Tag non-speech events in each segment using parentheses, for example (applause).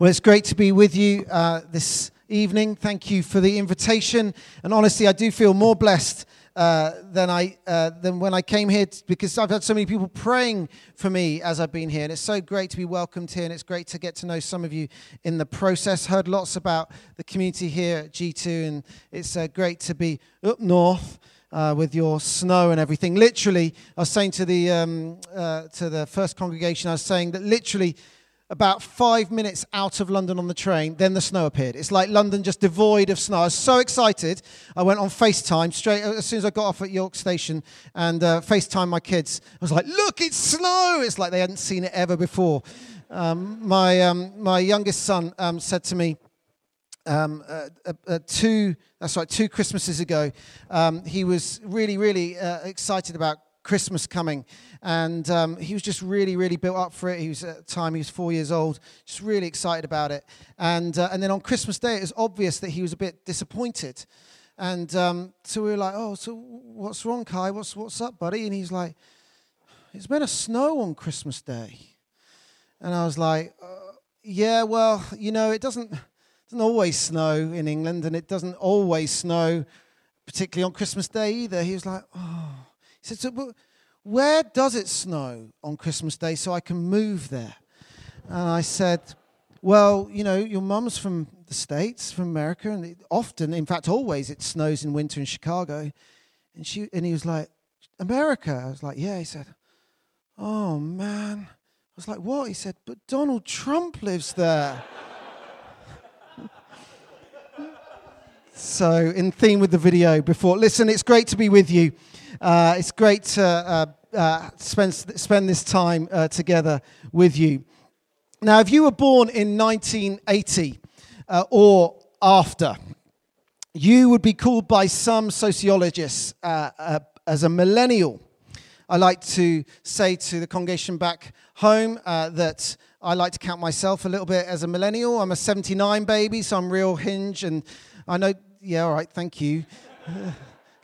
Well, it's great to be with you uh, this evening. Thank you for the invitation. And honestly, I do feel more blessed uh, than, I, uh, than when I came here because I've had so many people praying for me as I've been here. And it's so great to be welcomed here. And it's great to get to know some of you in the process. Heard lots about the community here at G2. And it's uh, great to be up north. Uh, with your snow and everything, literally, I was saying to the um, uh, to the first congregation, I was saying that literally about five minutes out of London on the train, then the snow appeared. It's like London just devoid of snow. I was so excited. I went on FaceTime straight as soon as I got off at York Station and uh, FaceTime my kids. I was like, look, it's snow. It's like they hadn't seen it ever before. Um, my, um, my youngest son um, said to me, um, uh, uh, uh, two, that's right, two Christmases ago, um, he was really, really uh, excited about Christmas coming. And um, he was just really, really built up for it. He was at the time, he was four years old, just really excited about it. And, uh, and then on Christmas Day, it was obvious that he was a bit disappointed. And um, so we were like, oh, so what's wrong, Kai? What's, what's up, buddy? And he's like, it's meant to snow on Christmas Day. And I was like, uh, yeah, well, you know, it doesn't, doesn't always snow in England, and it doesn't always snow, particularly on Christmas Day either. He was like, oh. He said, so, where does it snow on Christmas Day so I can move there? And I said, Well, you know, your mum's from the States, from America, and often, in fact, always, it snows in winter in Chicago. And, she, and he was like, America? I was like, Yeah. He said, Oh, man. I was like, What? He said, But Donald Trump lives there. So, in theme with the video before, listen, it's great to be with you. Uh, it's great to uh, uh, spend, spend this time uh, together with you. Now, if you were born in 1980 uh, or after, you would be called by some sociologists uh, as a millennial. I like to say to the congregation back home that I like to count myself a little bit as a millennial. I'm a 79 baby, so I'm real hinge, and I know, yeah, all right, thank you. (sighs)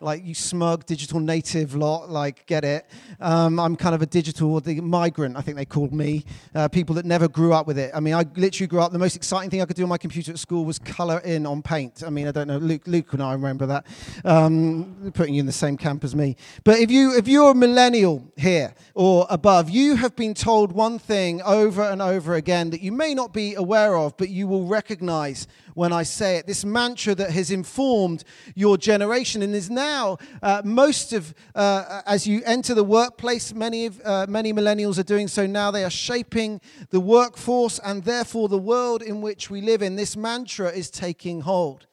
like you smug digital native lot, like get it. Um, I'm kind of a digital the migrant, I think they called me. Uh, people that never grew up with it. I mean, I literally grew up. The most exciting thing I could do on my computer at school was color in on paint. I mean, I don't know. Luke, Luke and I remember that. Um, putting you in the same camp as me. But if you if you're a millennial here or above, you have been told one thing over and over again that you may not be aware of, but you will recognize when I say it. This mantra that has informed your generation and is now uh, most of, uh, as you enter the workplace, many, of, uh, many millennials are doing so now. They are shaping the workforce and therefore the world in which we live in. This mantra is taking hold.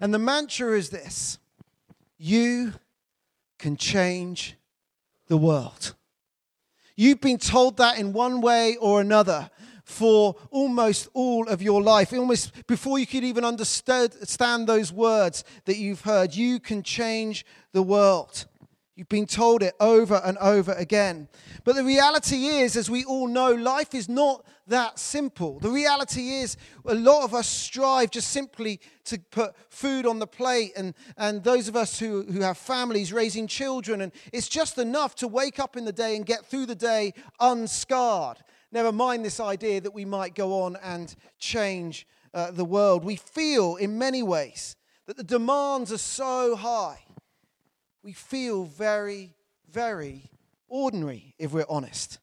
And the mantra is this you can change the world. You've been told that in one way or another for almost all of your life. Almost before you could even understand those words that you've heard, you can change the world. You've been told it over and over again. But the reality is, as we all know, life is not that simple. The reality is, a lot of us strive just simply to put food on the plate, and, and those of us who, who have families raising children, and it's just enough to wake up in the day and get through the day unscarred. Never mind this idea that we might go on and change uh, the world. We feel in many ways that the demands are so high. We feel very, very ordinary, if we're honest.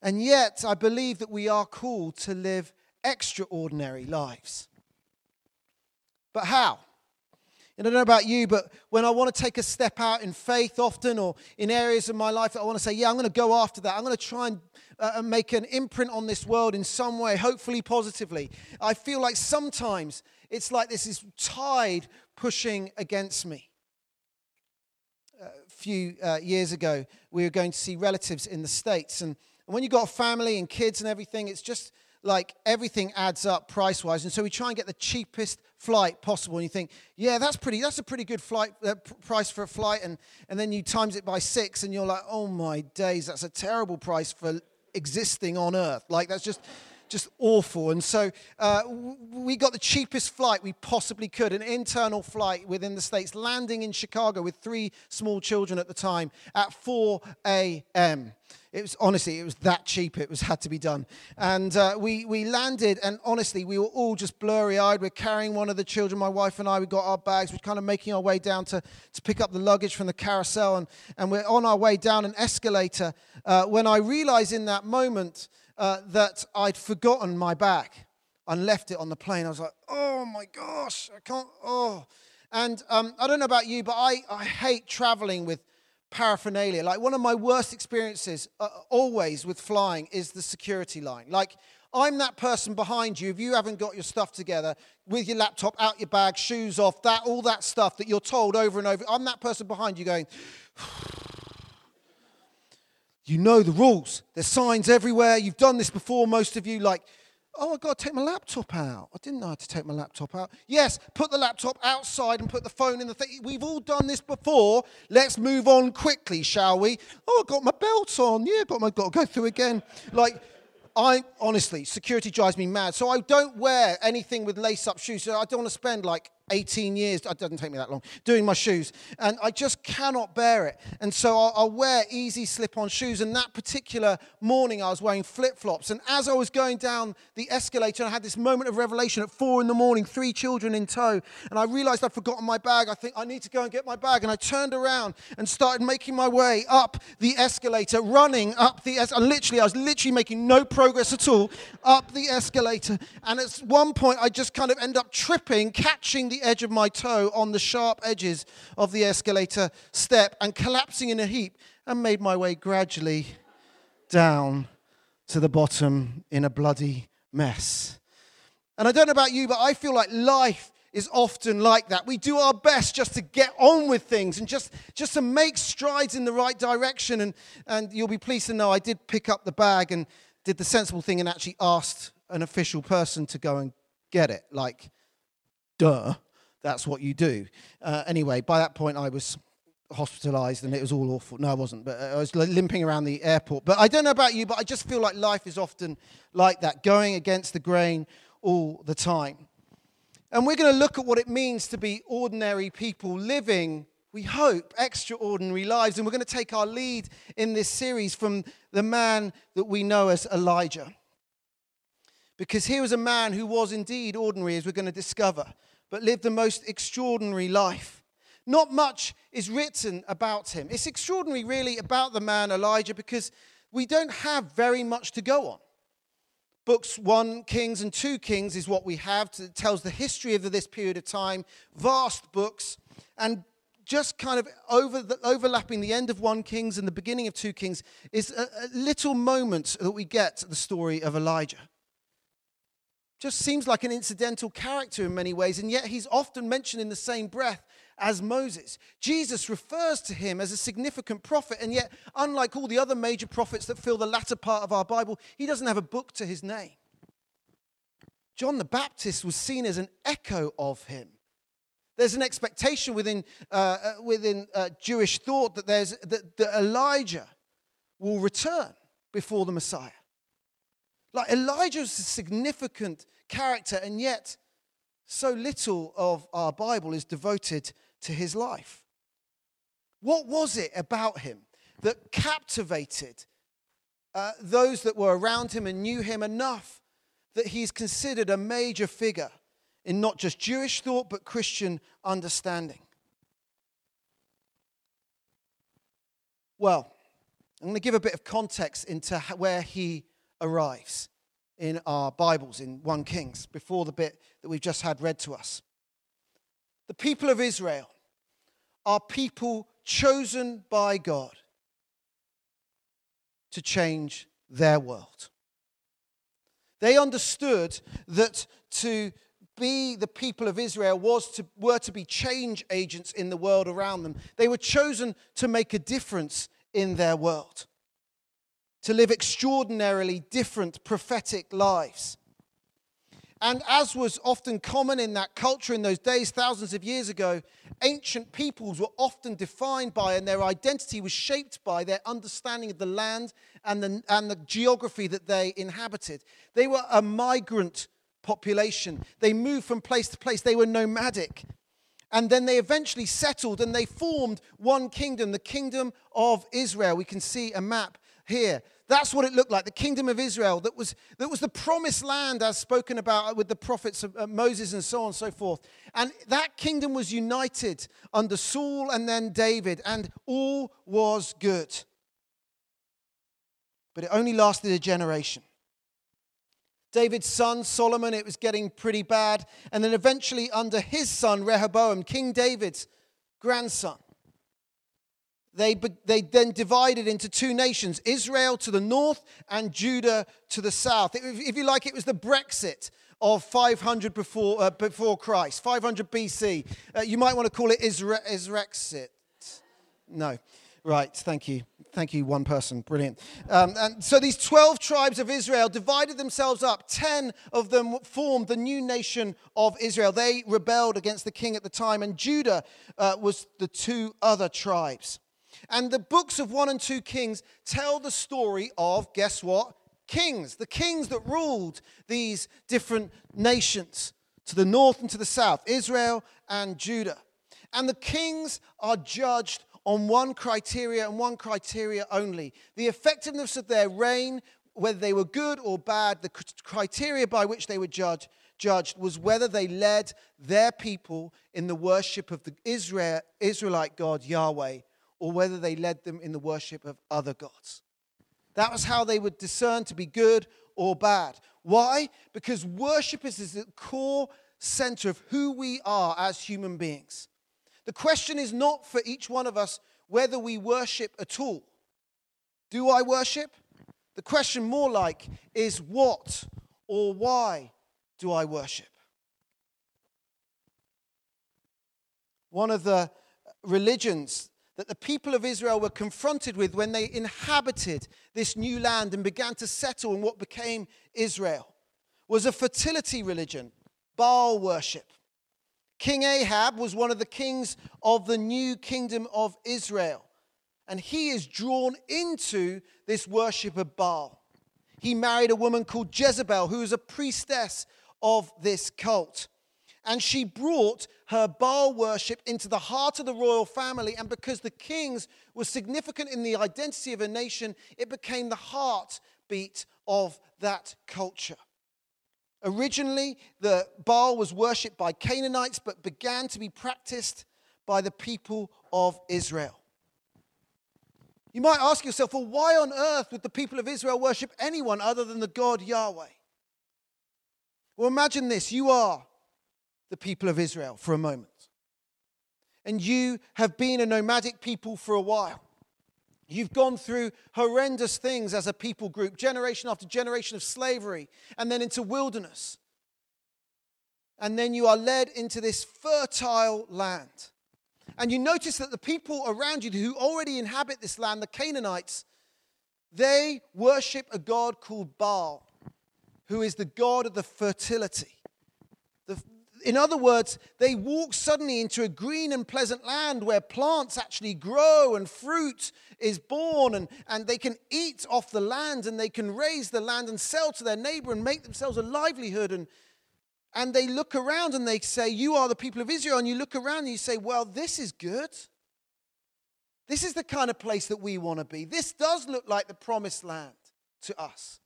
And yet, I believe that we are called to live extraordinary lives. But how? And I don't know about you, but when I want to take a step out in faith often or in areas of my life that I want to say, yeah, I'm going to go after that. I'm going to try and uh, make an imprint on this world in some way, hopefully positively. I feel like sometimes it's like this is tide pushing against me. A few uh, years ago, we were going to see relatives in the States. And, when you've got family and kids and everything, it's just like everything adds up price wise. And so we try and get the cheapest flight possible. And you think, yeah, that's pretty, that's a pretty good flight uh, price for a flight. And, and then you times it by six and you're like, oh my days, that's a terrible price for existing on earth. Like, that's just just awful. And so uh, we got the cheapest flight we possibly could, an internal flight within the States, landing in Chicago with three small children at the time at 4 a.m. It was honestly, it was that cheap. It was had to be done, and uh, we we landed, and honestly, we were all just blurry-eyed. We're carrying one of the children, my wife and I. We got our bags. We're kind of making our way down to to pick up the luggage from the carousel, and and we're on our way down an escalator. Uh, when I realised in that moment uh, that I'd forgotten my bag and left it on the plane, I was like, oh my gosh, I can't. Oh, and um, I don't know about you, but I I hate traveling with paraphernalia. Like one of my worst experiences uh, always with flying is the security line. Like I'm that person behind you if you haven't got your stuff together with your laptop out your bag, shoes off, that all that stuff that you're told over and over. I'm that person behind you going (sighs) You know the rules. There's signs everywhere. You've done this before most of you like Oh, I've got to take my laptop out. I didn't know how to take my laptop out. Yes, put the laptop outside and put the phone in the thing. We've all done this before. Let's move on quickly, shall we? Oh, I've got my belt on. Yeah, got my got to go through again. Like, I honestly, security drives me mad. So I don't wear anything with lace up shoes. So I don't want to spend like 18 years, it doesn't take me that long, doing my shoes. And I just cannot bear it. And so I'll, I'll wear easy slip on shoes. And that particular morning, I was wearing flip flops. And as I was going down the escalator, I had this moment of revelation at four in the morning, three children in tow. And I realized I'd forgotten my bag. I think I need to go and get my bag. And I turned around and started making my way up the escalator, running up the escalator. And Literally, I was literally making no progress at all up the escalator. And at one point, I just kind of end up tripping, catching the the edge of my toe on the sharp edges of the escalator step and collapsing in a heap and made my way gradually down to the bottom in a bloody mess. And I don't know about you, but I feel like life is often like that. We do our best just to get on with things and just, just to make strides in the right direction. And, and you'll be pleased to know I did pick up the bag and did the sensible thing and actually asked an official person to go and get it. Like, duh that's what you do. Uh, anyway, by that point, I was hospitalized and it was all awful. No, I wasn't, but I was limping around the airport. But I don't know about you, but I just feel like life is often like that, going against the grain all the time. And we're going to look at what it means to be ordinary people living, we hope, extraordinary lives. And we're going to take our lead in this series from the man that we know as Elijah. Because here was a man who was indeed ordinary, as we're going to discover but lived the most extraordinary life. Not much is written about him. It's extraordinary, really, about the man Elijah because we don't have very much to go on. Books 1 Kings and 2 Kings is what we have. It tells the history of this period of time, vast books, and just kind of over the, overlapping the end of 1 Kings and the beginning of 2 Kings is a, a little moment that we get the story of Elijah just seems like an incidental character in many ways, and yet he's often mentioned in the same breath as Moses. Jesus refers to him as a significant prophet, and yet, unlike all the other major prophets that fill the latter part of our Bible, he doesn't have a book to his name. John the Baptist was seen as an echo of him. There's an expectation within, uh, uh within uh, Jewish thought that, there's, that, that Elijah will return before the Messiah. Like Elijah Elijah's a significant character, and yet so little of our Bible is devoted to his life. What was it about him that captivated uh, those that were around him and knew him enough that he's considered a major figure in not just Jewish thought but Christian understanding? Well, I'm going to give a bit of context into where he arrives in our Bibles in 1 Kings before the bit that we've just had read to us. The people of Israel are people chosen by God to change their world. They understood that to be the people of Israel was to, were to be change agents in the world around them. They were chosen to make a difference in their world to live extraordinarily different prophetic lives. And as was often common in that culture in those days, thousands of years ago, ancient peoples were often defined by and their identity was shaped by their understanding of the land and the, and the geography that they inhabited. They were a migrant population, they moved from place to place, they were nomadic. And then they eventually settled and they formed one kingdom, the kingdom of Israel. We can see a map here. That's what it looked like the kingdom of Israel that was, that was the promised land as spoken about with the prophets of uh, Moses and so on and so forth. And that kingdom was united under Saul and then David, and all was good. But it only lasted a generation. David's son Solomon, it was getting pretty bad. And then eventually, under his son Rehoboam, King David's grandson, they, they then divided into two nations Israel to the north and Judah to the south. If you like, it was the Brexit of 500 before, uh, before Christ, 500 BC. Uh, you might want to call it Israexit. No. Right, thank you. Thank you, one person. Brilliant. Um, and so these 12 tribes of Israel divided themselves up. 10 of them formed the new nation of Israel. They rebelled against the king at the time, and Judah uh, was the two other tribes. And the books of 1 and 2 Kings tell the story of, guess what? Kings, the kings that ruled these different nations to the north and to the south, Israel and Judah. And the kings are judged on one criteria and one criteria only the effectiveness of their reign, whether they were good or bad, the criteria by which they were judged, judged was whether they led their people in the worship of the Israel, Israelite God Yahweh or whether they led them in the worship of other gods. That was how they would discern to be good or bad. Why? Because worship is the core center of who we are as human beings. The question is not for each one of us whether we worship at all. Do I worship? The question more like is what or why do I worship? One of the religions that the people of Israel were confronted with when they inhabited this new land and began to settle in what became Israel was a fertility religion, Baal worship. King Ahab was one of the kings of the new kingdom of Israel, and he is drawn into this worship of Baal. He married a woman called Jezebel, who was a priestess of this cult and she brought her Baal worship into the heart of the royal family. And because the kings were significant in the identity of a nation, it became the heartbeat of that culture. Originally, the Baal was worshipped by Canaanites, but began to be practiced by the people of Israel. You might ask yourself, well, why on earth would the people of Israel worship anyone other than the God Yahweh? Well, imagine this you are the people of Israel for a moment. And you have been a nomadic people for a while. You've gone through horrendous things as a people group, generation after generation of slavery, and then into wilderness. And then you are led into this fertile land. And you notice that the people around you who already inhabit this land, the Canaanites, they worship a god called Baal, who is the god of the fertility. In other words, they walk suddenly into a green and pleasant land where plants actually grow and fruit is born, and, and they can eat off the land and they can raise the land and sell to their neighbor and make themselves a livelihood. And, and they look around and they say, You are the people of Israel. And you look around and you say, Well, this is good. This is the kind of place that we want to be. This does look like the promised land to us.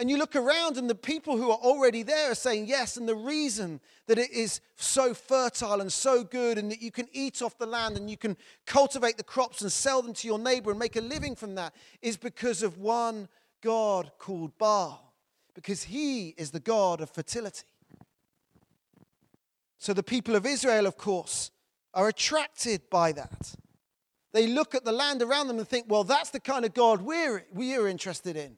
And you look around, and the people who are already there are saying yes. And the reason that it is so fertile and so good, and that you can eat off the land and you can cultivate the crops and sell them to your neighbor and make a living from that, is because of one God called Baal, because he is the God of fertility. So the people of Israel, of course, are attracted by that. They look at the land around them and think, well, that's the kind of God we're, we're interested in.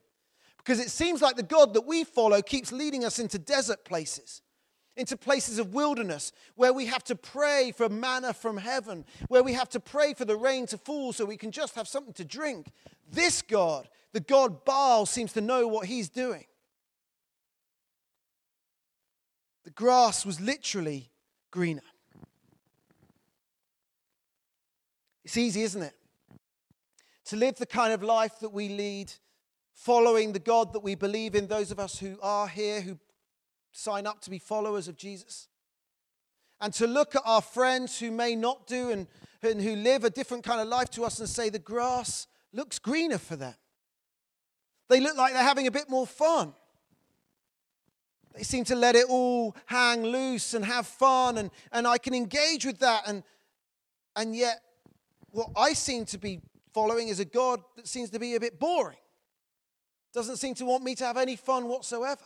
Because it seems like the God that we follow keeps leading us into desert places, into places of wilderness, where we have to pray for manna from heaven, where we have to pray for the rain to fall so we can just have something to drink. This God, the God Baal, seems to know what he's doing. The grass was literally greener. It's easy, isn't it? To live the kind of life that we lead, following the God that we believe in, those of us who are here, who sign up to be followers of Jesus. And to look at our friends who may not do and, and who live a different kind of life to us and say the grass looks greener for them. They look like they're having a bit more fun. They seem to let it all hang loose and have fun, and, and I can engage with that. And, and yet, what I seem to be following is a God that seems to be a bit boring, doesn't seem to want me to have any fun whatsoever.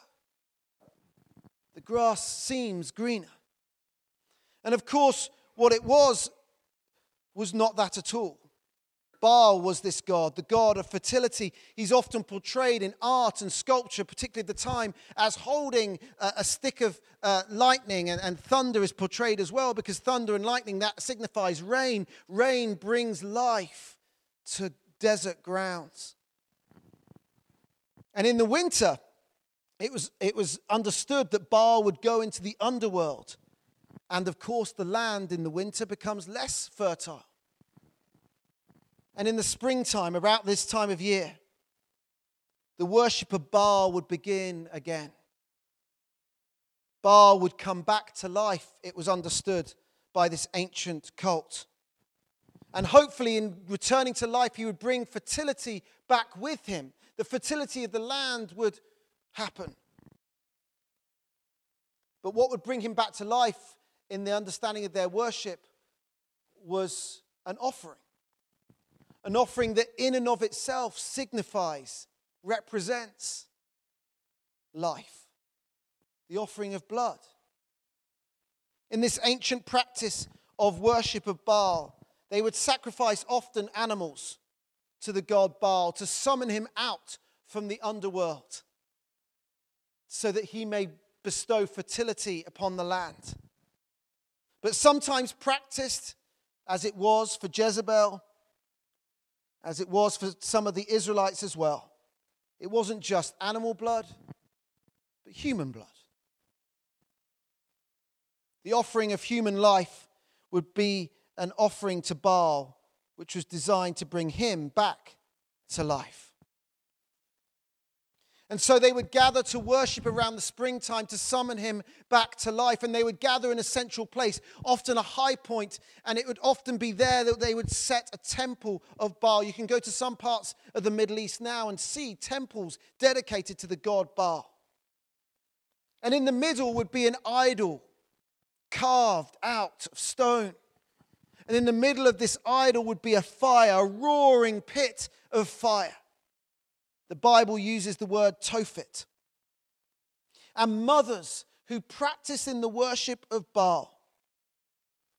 The grass seems greener. And of course, what it was was not that at all. Baal was this god, the god of fertility. He's often portrayed in art and sculpture, particularly at the time, as holding a, stick of uh, lightning, and, and thunder is portrayed as well, because thunder and lightning, that signifies rain. Rain brings life to desert grounds. And in the winter, it was, it was understood that Baal would go into the underworld. And of course, the land in the winter becomes less fertile. And in the springtime, about this time of year, the worship of Baal would begin again. Baal would come back to life, it was understood by this ancient cult. And hopefully, in returning to life, he would bring fertility back with him. The fertility of the land would happen. But what would bring him back to life in the understanding of their worship was an offering an offering that in and of itself signifies, represents life, the offering of blood. In this ancient practice of worship of Baal, they would sacrifice often animals to the god Baal to summon him out from the underworld so that he may bestow fertility upon the land. But sometimes practiced, as it was for Jezebel, as it was for some of the Israelites as well. It wasn't just animal blood, but human blood. The offering of human life would be an offering to Baal, which was designed to bring him back to life. And so they would gather to worship around the springtime to summon him back to life. And they would gather in a central place, often a high point, and it would often be there that they would set a temple of Baal. You can go to some parts of the Middle East now and see temples dedicated to the god Baal. And in the middle would be an idol carved out of stone. And in the middle of this idol would be a fire, a roaring pit of fire. The Bible uses the word tophet. And mothers who practice in the worship of Baal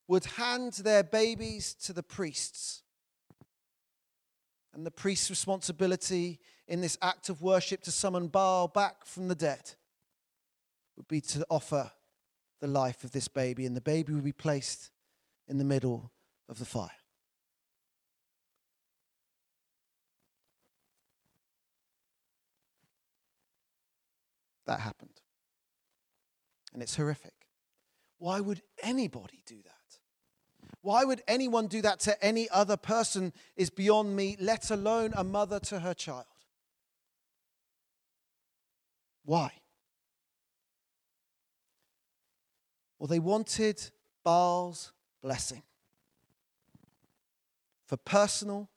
would hand their babies to the priests. And the priest's responsibility in this act of worship to summon Baal back from the dead would be to offer the life of this baby, and the baby would be placed in the middle of the fire. that happened. And it's horrific. Why would anybody do that? Why would anyone do that to any other person is beyond me, let alone a mother to her child. Why? Well, they wanted Baal's blessing for personal,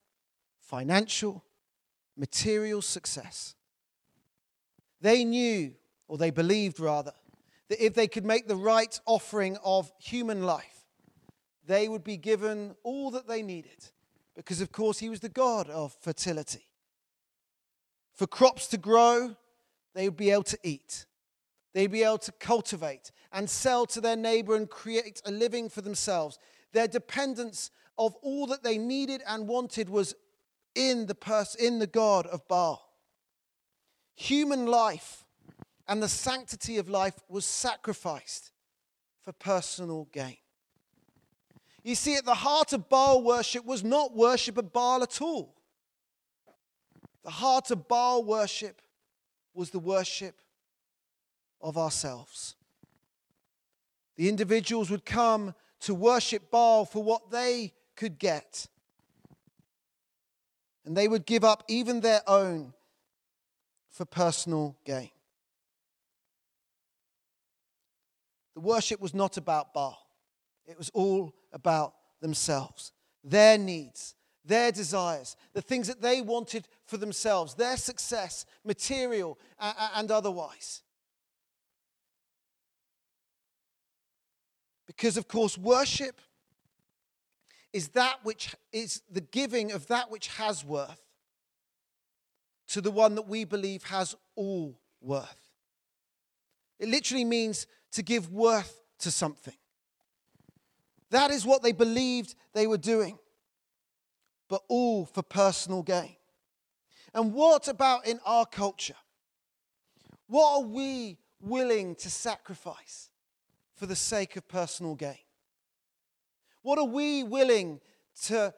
financial, material success. They knew or they believed rather, that if they could make the right offering of human life, they would be given all that they needed. Because, of course, he was the God of fertility. For crops to grow, they would be able to eat. They'd be able to cultivate and sell to their neighbor and create a living for themselves. Their dependence of all that they needed and wanted was in the person, in the God of Baal. Human life and the sanctity of life was sacrificed for personal gain. You see, at the heart of Baal worship was not worship of Baal at all. The heart of Baal worship was the worship of ourselves. The individuals would come to worship Baal for what they could get And they would give up even their own for personal gain. The worship was not about Baal, it was all about themselves, their needs, their desires, the things that they wanted for themselves, their success, material and otherwise. Because, of course, worship is that which is the giving of that which has worth to the one that we believe has all worth. It literally means to give worth to something. That is what they believed they were doing, but all for personal gain. And what about in our culture? What are we willing to sacrifice for the sake of personal gain? What are we willing to,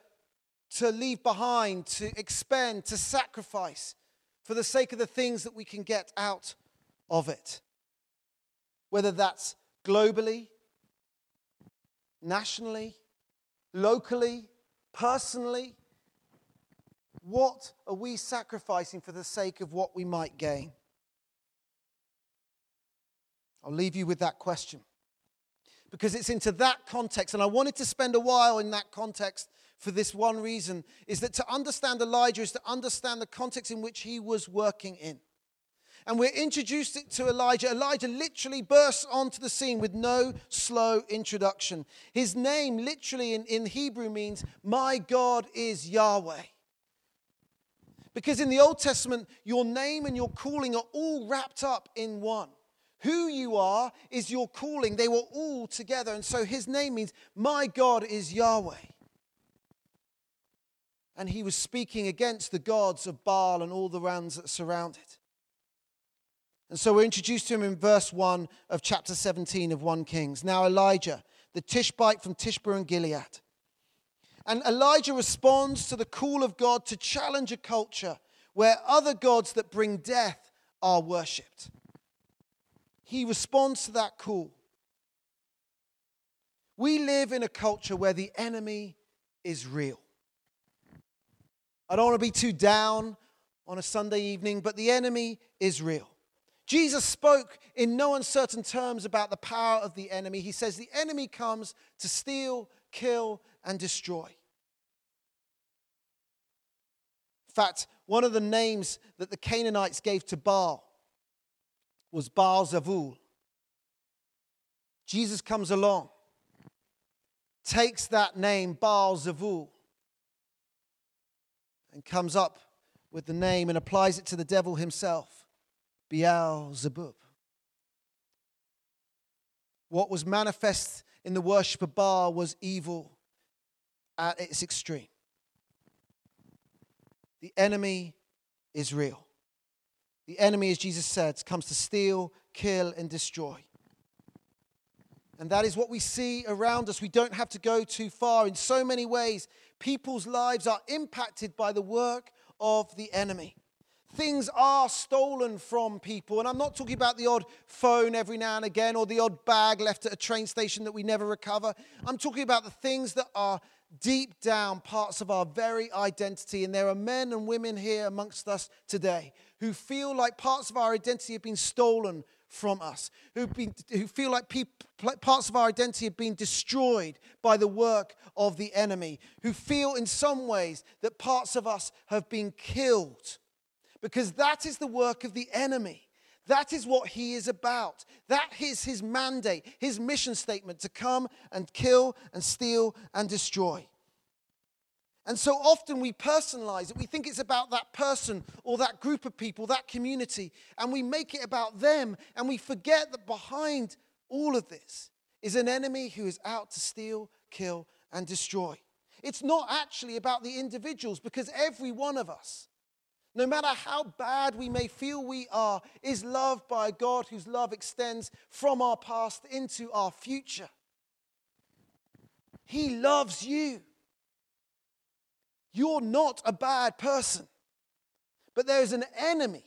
to leave behind, to expend, to sacrifice for the sake of the things that we can get out of it? Whether that's globally, nationally, locally, personally. What are we sacrificing for the sake of what we might gain? I'll leave you with that question because it's into that context. And I wanted to spend a while in that context for this one reason is that to understand Elijah is to understand the context in which he was working in. And we're introduced to Elijah. Elijah literally bursts onto the scene with no slow introduction. His name, literally in, in Hebrew, means, My God is Yahweh. Because in the Old Testament, your name and your calling are all wrapped up in one. Who you are is your calling. They were all together. And so his name means, My God is Yahweh. And he was speaking against the gods of Baal and all the lands that surround it. And so we're introduced to him in verse 1 of chapter 17 of 1 Kings. Now, Elijah, the Tishbite from Tishbe and Gilead. And Elijah responds to the call of God to challenge a culture where other gods that bring death are worshipped he responds to that call. We live in a culture where the enemy is real. I don't want to be too down on a Sunday evening, but the enemy is real. Jesus spoke in no uncertain terms about the power of the enemy. He says, The enemy comes to steal, kill, and destroy. In fact, one of the names that the Canaanites gave to Baal was Baal Zavul. Jesus comes along, takes that name, Baal Zavul, and comes up with the name and applies it to the devil himself, Beelzebub. What was manifest in the worship of Baal was evil at its extreme. The enemy is real. The enemy, as Jesus said, comes to steal, kill, and destroy. And that is what we see around us. We don't have to go too far. In so many ways, people's lives are impacted by the work of the enemy. Things are stolen from people. And I'm not talking about the odd phone every now and again or the odd bag left at a train station that we never recover. I'm talking about the things that are deep down parts of our very identity. And there are men and women here amongst us today who feel like parts of our identity have been stolen from us, who, who feel like parts of our identity have been destroyed by the work of the enemy, who feel in some ways that parts of us have been killed. Because that is the work of the enemy. That is what he is about. That is his mandate, his mission statement to come and kill and steal and destroy. And so often we personalize it. We think it's about that person or that group of people, that community, and we make it about them. And we forget that behind all of this is an enemy who is out to steal, kill, and destroy. It's not actually about the individuals because every one of us, no matter how bad we may feel we are, is loved by God whose love extends from our past into our future. He loves you. You're not a bad person. But there is an enemy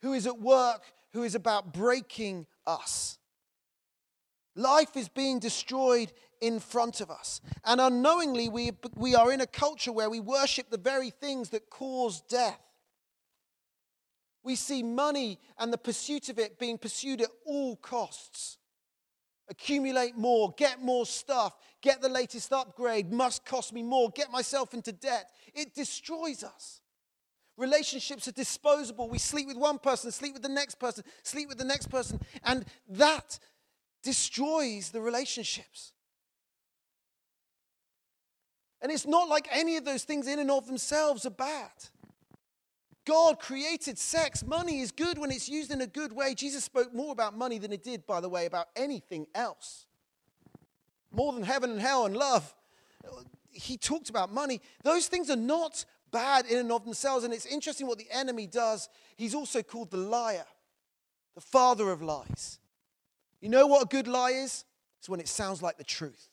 who is at work, who is about breaking us. Life is being destroyed in front of us. And unknowingly, we, we are in a culture where we worship the very things that cause death. We see money and the pursuit of it being pursued at all costs. Accumulate more, get more stuff, get the latest upgrade, must cost me more, get myself into debt. It destroys us. Relationships are disposable. We sleep with one person, sleep with the next person, sleep with the next person, and that destroys the relationships. And it's not like any of those things in and of themselves are bad. God created sex. Money is good when it's used in a good way. Jesus spoke more about money than he did, by the way, about anything else. More than heaven and hell and love. He talked about money. Those things are not bad in and of themselves. And it's interesting what the enemy does. He's also called the liar, the father of lies. You know what a good lie is? It's when it sounds like the truth.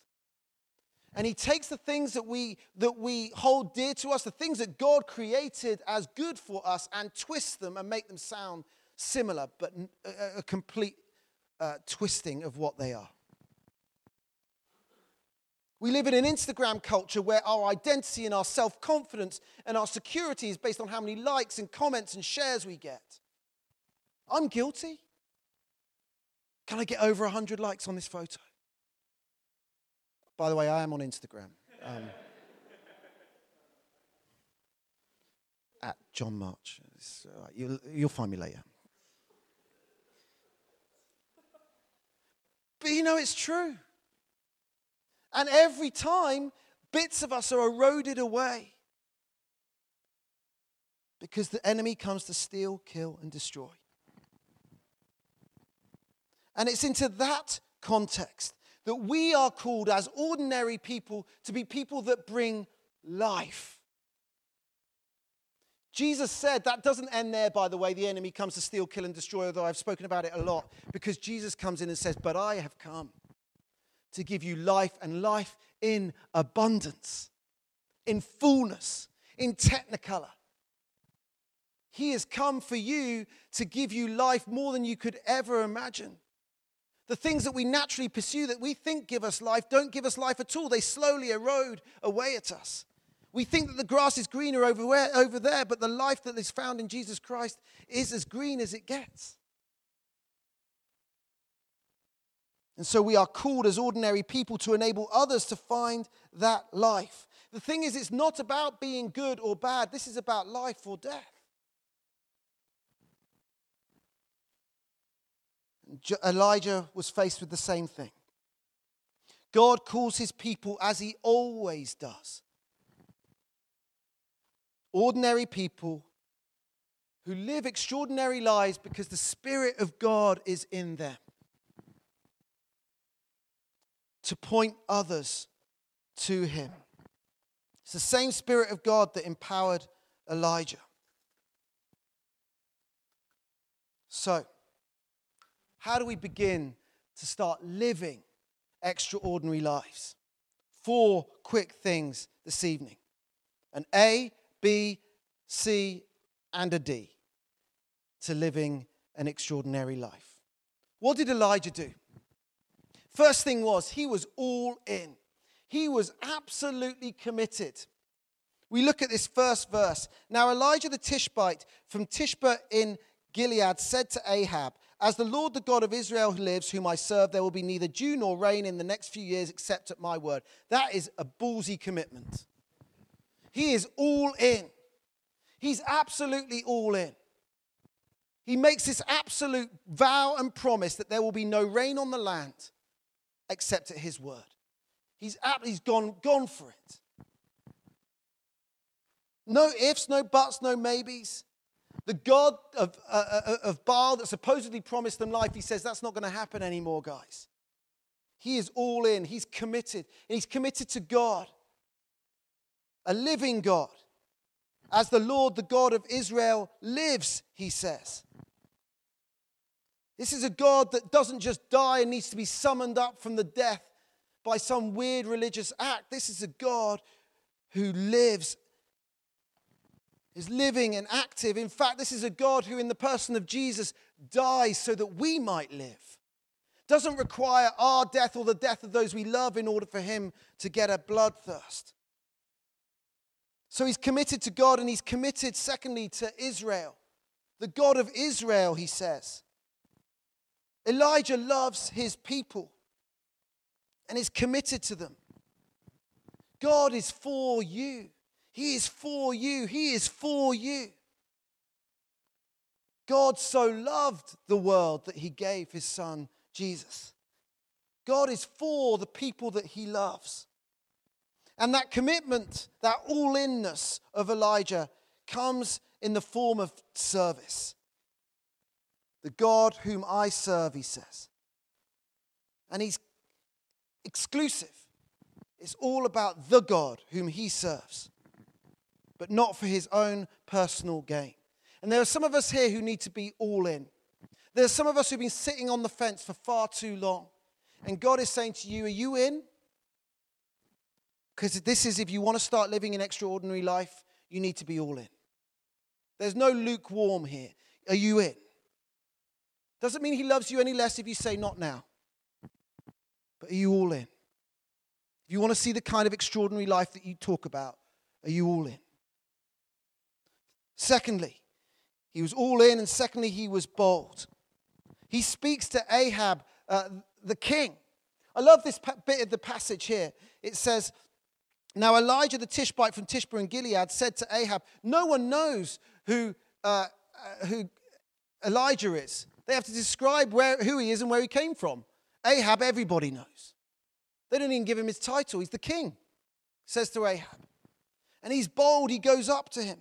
And he takes the things that we, that we hold dear to us, the things that God created as good for us, and twists them and make them sound similar, but a, a complete uh, twisting of what they are. We live in an Instagram culture where our identity and our self confidence and our security is based on how many likes and comments and shares we get. I'm guilty. Can I get over 100 likes on this photo? By the way, I am on Instagram. Um, at John March. Uh, you'll, you'll find me later. But you know, it's true. And every time, bits of us are eroded away because the enemy comes to steal, kill, and destroy. And it's into that context that we are called as ordinary people to be people that bring life. Jesus said that doesn't end there, by the way. The enemy comes to steal, kill, and destroy, although I've spoken about it a lot, because Jesus comes in and says, But I have come to give you life and life in abundance, in fullness, in technicolor. He has come for you to give you life more than you could ever imagine. The things that we naturally pursue that we think give us life don't give us life at all. They slowly erode away at us. We think that the grass is greener over, where, over there, but the life that is found in Jesus Christ is as green as it gets. And so we are called as ordinary people to enable others to find that life. The thing is, it's not about being good or bad, this is about life or death. Elijah was faced with the same thing. God calls his people as he always does. Ordinary people who live extraordinary lives because the Spirit of God is in them. To point others to him. It's the same Spirit of God that empowered Elijah. So, how do we begin to start living extraordinary lives? Four quick things this evening an A, B, C, and a D to living an extraordinary life. What did Elijah do? First thing was, he was all in. He was absolutely committed. We look at this first verse. Now, Elijah the Tishbite from Tishbe in Gilead said to Ahab, as the Lord, the God of Israel, who lives, whom I serve, there will be neither dew nor rain in the next few years except at my word. That is a ballsy commitment. He is all in. He's absolutely all in. He makes this absolute vow and promise that there will be no rain on the land except at his word. He's, he's gone, gone for it. No ifs, no buts, no maybes. The God of, uh, uh, uh, of Baal that supposedly promised them life, he says that's not going to happen anymore, guys. He is all in, he's committed, and he's committed to God, a living God. As the Lord, the God of Israel, lives, he says. This is a God that doesn't just die and needs to be summoned up from the death by some weird religious act. This is a God who lives is living and active. In fact, this is a God who, in the person of Jesus, dies so that we might live. doesn't require our death or the death of those we love in order for him to get a bloodthirst. So he's committed to God and he's committed, secondly, to Israel. The God of Israel, he says. Elijah loves his people and is committed to them. God is for you. He is for you. He is for you. God so loved the world that he gave his son Jesus. God is for the people that he loves. And that commitment, that all inness of Elijah comes in the form of service. The God whom I serve, he says. And he's exclusive. It's all about the God whom he serves, but not for his own personal gain. And there are some of us here who need to be all in. There are some of us who've been sitting on the fence for far too long. And God is saying to you, Are you in? Because this is if you want to start living an extraordinary life, you need to be all in. There's no lukewarm here. Are you in? Doesn't mean he loves you any less if you say not now. But are you all in? If you want to see the kind of extraordinary life that you talk about, are you all in? Secondly, he was all in, and secondly, he was bold. He speaks to Ahab, uh, the king. I love this bit of the passage here. It says, Now Elijah the Tishbite from Tishbe and Gilead said to Ahab, No one knows who, uh, uh, who Elijah is. They have to describe where, who he is and where he came from. Ahab, everybody knows. They don't even give him his title. He's the king, says to Ahab. And he's bold. He goes up to him.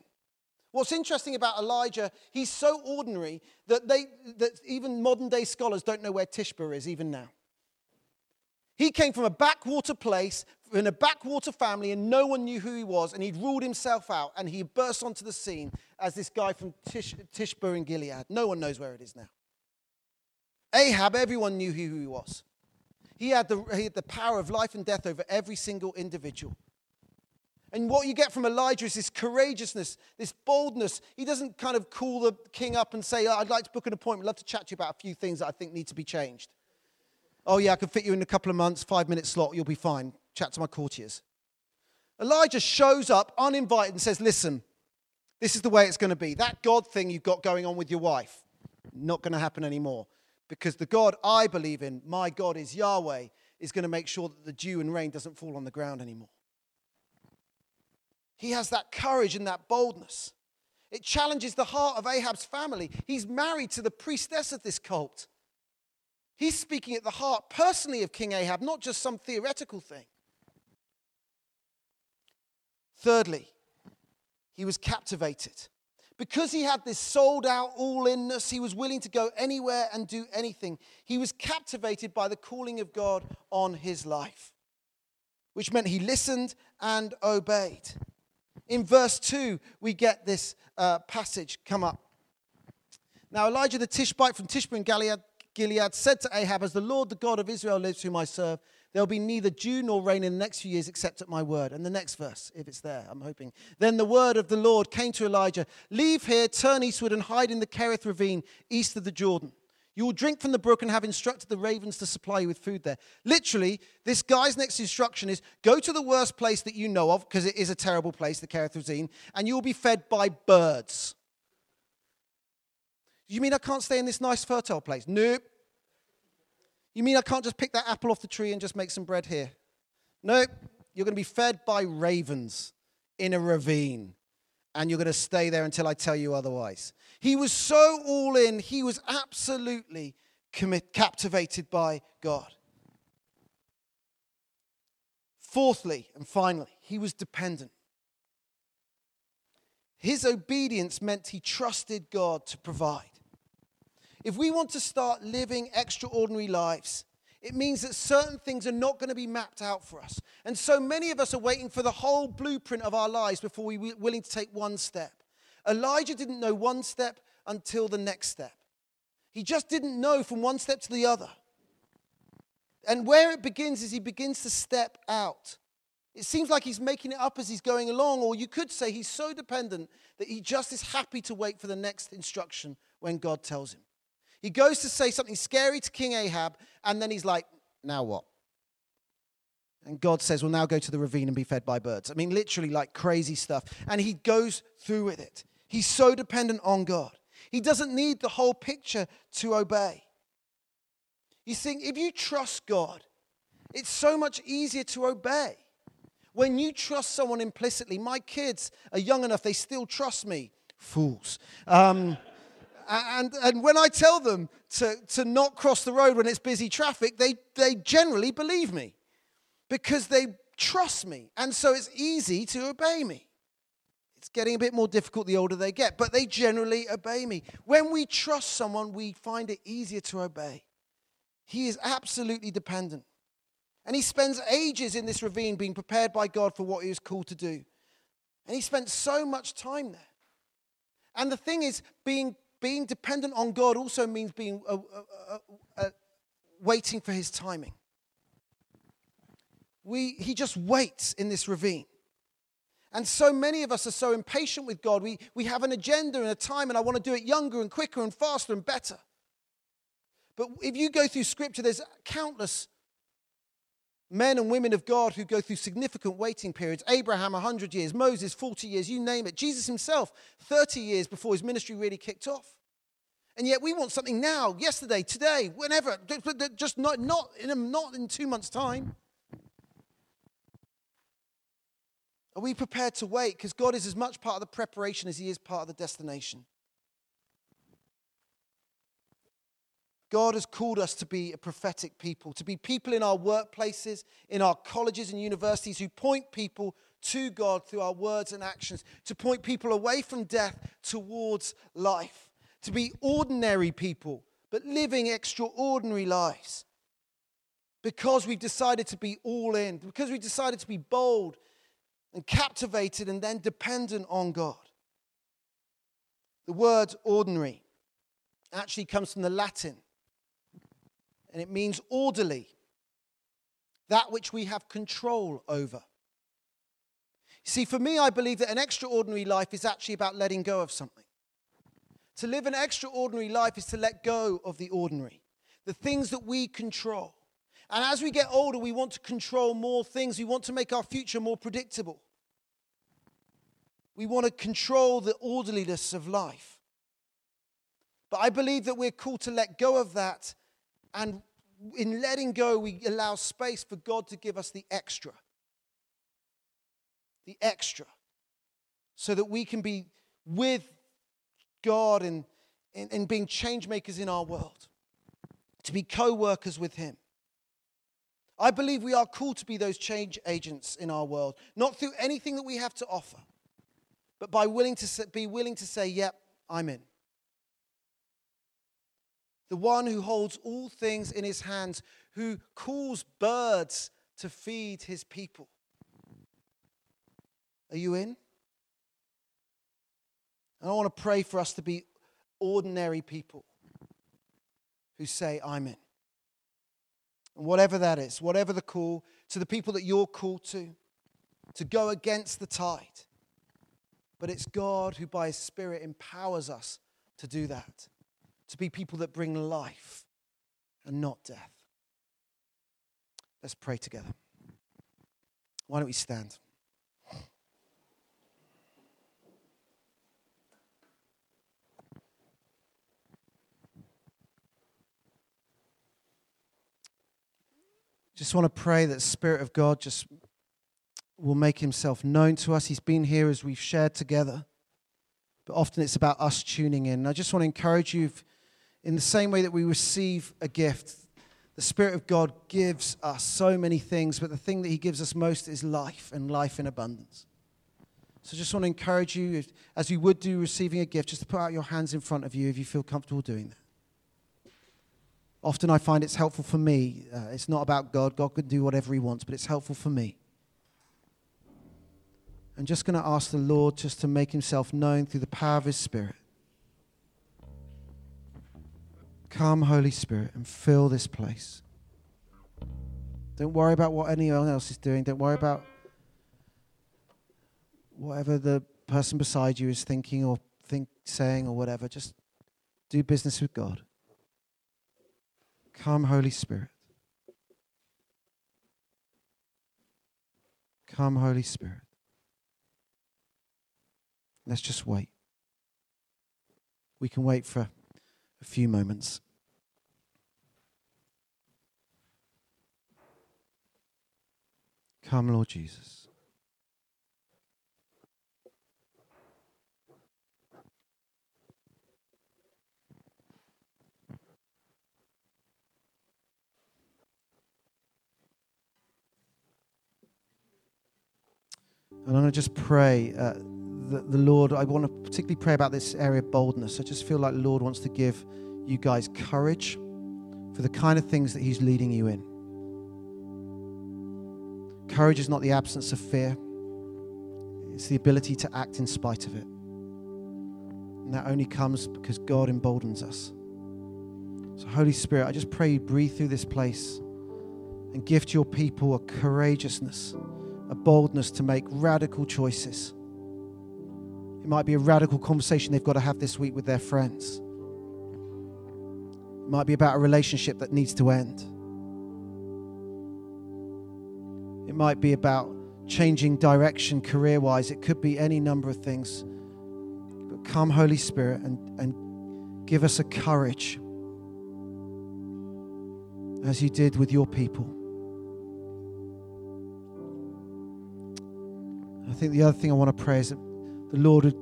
What's interesting about Elijah, he's so ordinary that, they, that even modern day scholars don't know where Tishbe is, even now. He came from a backwater place, in a backwater family, and no one knew who he was, and he'd ruled himself out, and he burst onto the scene as this guy from Tish, Tishbe in Gilead. No one knows where it is now. Ahab, everyone knew who he was. He had, the, he had the power of life and death over every single individual. And what you get from Elijah is this courageousness, this boldness. He doesn't kind of call the king up and say, oh, I'd like to book an appointment, I'd love to chat to you about a few things that I think need to be changed. Oh, yeah, I can fit you in a couple of months, five minute slot, you'll be fine. Chat to my courtiers. Elijah shows up uninvited and says, Listen, this is the way it's going to be. That God thing you've got going on with your wife, not going to happen anymore. Because the God I believe in, my God is Yahweh, is going to make sure that the dew and rain doesn't fall on the ground anymore. He has that courage and that boldness. It challenges the heart of Ahab's family. He's married to the priestess of this cult. He's speaking at the heart personally of King Ahab, not just some theoretical thing. Thirdly, he was captivated. Because he had this sold out all inness, he was willing to go anywhere and do anything. He was captivated by the calling of God on his life, which meant he listened and obeyed. In verse 2, we get this uh, passage come up. Now, Elijah the Tishbite from Tishbe in Gilead, Gilead said to Ahab, As the Lord, the God of Israel, lives whom I serve, there will be neither dew nor rain in the next few years except at my word. And the next verse, if it's there, I'm hoping. Then the word of the Lord came to Elijah Leave here, turn eastward, and hide in the Kerith ravine east of the Jordan. You will drink from the brook and have instructed the ravens to supply you with food there. Literally, this guy's next instruction is go to the worst place that you know of, because it is a terrible place, the Kerith and you will be fed by birds. You mean I can't stay in this nice, fertile place? Nope. You mean I can't just pick that apple off the tree and just make some bread here? Nope. You're going to be fed by ravens in a ravine, and you're going to stay there until I tell you otherwise. He was so all in, he was absolutely commit, captivated by God. Fourthly and finally, he was dependent. His obedience meant he trusted God to provide. If we want to start living extraordinary lives, it means that certain things are not going to be mapped out for us. And so many of us are waiting for the whole blueprint of our lives before we're willing to take one step. Elijah didn't know one step until the next step. He just didn't know from one step to the other. And where it begins is he begins to step out. It seems like he's making it up as he's going along, or you could say he's so dependent that he just is happy to wait for the next instruction when God tells him. He goes to say something scary to King Ahab, and then he's like, now what? And God says, well, now go to the ravine and be fed by birds. I mean, literally, like crazy stuff. And he goes through with it. He's so dependent on God. He doesn't need the whole picture to obey. You think if you trust God, it's so much easier to obey. When you trust someone implicitly, my kids are young enough, they still trust me. Fools. Um, and, and when I tell them to, to not cross the road when it's busy traffic, they, they generally believe me because they trust me. And so it's easy to obey me. It's getting a bit more difficult the older they get, but they generally obey me. When we trust someone, we find it easier to obey. He is absolutely dependent. And he spends ages in this ravine being prepared by God for what he was called to do. And he spent so much time there. And the thing is, being, being dependent on God also means being uh, uh, uh, waiting for his timing. We, he just waits in this ravine. And so many of us are so impatient with God. We, we have an agenda and a time, and I want to do it younger and quicker and faster and better. But if you go through scripture, there's countless men and women of God who go through significant waiting periods. Abraham, 100 years, Moses, 40 years, you name it. Jesus himself, 30 years before his ministry really kicked off. And yet we want something now, yesterday, today, whenever, just not, not, in, a, not in two months' time. Are we prepared to wait? Because God is as much part of the preparation as He is part of the destination. God has called us to be a prophetic people, to be people in our workplaces, in our colleges and universities who point people to God through our words and actions, to point people away from death towards life, to be ordinary people, but living extraordinary lives. Because we've decided to be all in, because we've decided to be bold and captivated and then dependent on God. The word ordinary actually comes from the Latin and it means orderly, that which we have control over. See, for me, I believe that an extraordinary life is actually about letting go of something. To live an extraordinary life is to let go of the ordinary, the things that we control. And as we get older, we want to control more things. We want to make our future more predictable. We want to control the orderliness of life. But I believe that we're called to let go of that. And in letting go, we allow space for God to give us the extra. The extra. So that we can be with God and, and, and being change makers in our world, to be co workers with Him. I believe we are called to be those change agents in our world, not through anything that we have to offer, but by willing to be willing to say, Yep, I'm in. The one who holds all things in his hands, who calls birds to feed his people. Are you in? And I want to pray for us to be ordinary people who say, I'm in. And whatever that is, whatever the call, to the people that you're called to, to go against the tide. But it's God who, by His Spirit, empowers us to do that, to be people that bring life and not death. Let's pray together. Why don't we stand? Just want to pray that Spirit of God just will make himself known to us. He's been here as we've shared together. But often it's about us tuning in. I just want to encourage you in the same way that we receive a gift, the Spirit of God gives us so many things, but the thing that He gives us most is life and life in abundance. So I just want to encourage you, as you would do receiving a gift, just to put out your hands in front of you if you feel comfortable doing that. Often I find it's helpful for me. Uh, it's not about God. God can do whatever He wants, but it's helpful for me. I'm just going to ask the Lord just to make Himself known through the power of His Spirit. Come, Holy Spirit, and fill this place. Don't worry about what anyone else is doing. Don't worry about whatever the person beside you is thinking or think, saying or whatever. Just do business with God. Come, Holy Spirit. Come, Holy Spirit. Let's just wait. We can wait for a few moments. Come, Lord Jesus. And I'm going to just pray uh, that the Lord, I want to particularly pray about this area of boldness. I just feel like the Lord wants to give you guys courage for the kind of things that He's leading you in. Courage is not the absence of fear, it's the ability to act in spite of it. And that only comes because God emboldens us. So, Holy Spirit, I just pray you breathe through this place and gift your people a courageousness a boldness to make radical choices. It might be a radical conversation they've got to have this week with their friends. It might be about a relationship that needs to end. It might be about changing direction career wise. It could be any number of things. But come, Holy Spirit, and, and give us a courage as you did with your people. I think the other thing I want to pray is that the Lord would,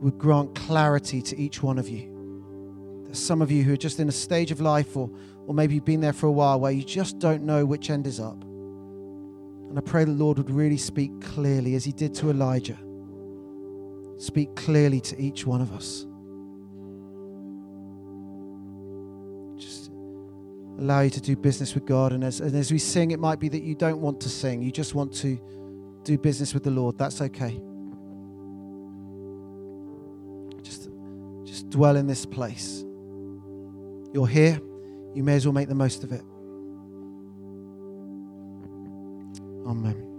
would grant clarity to each one of you. There's some of you who are just in a stage of life, or, or maybe you've been there for a while, where you just don't know which end is up. And I pray the Lord would really speak clearly, as He did to Elijah. Speak clearly to each one of us. Just allow you to do business with God. And as, and as we sing, it might be that you don't want to sing, you just want to do business with the Lord, that's okay. Dwell in this place. You're here, you may as well make the most of it. Amen.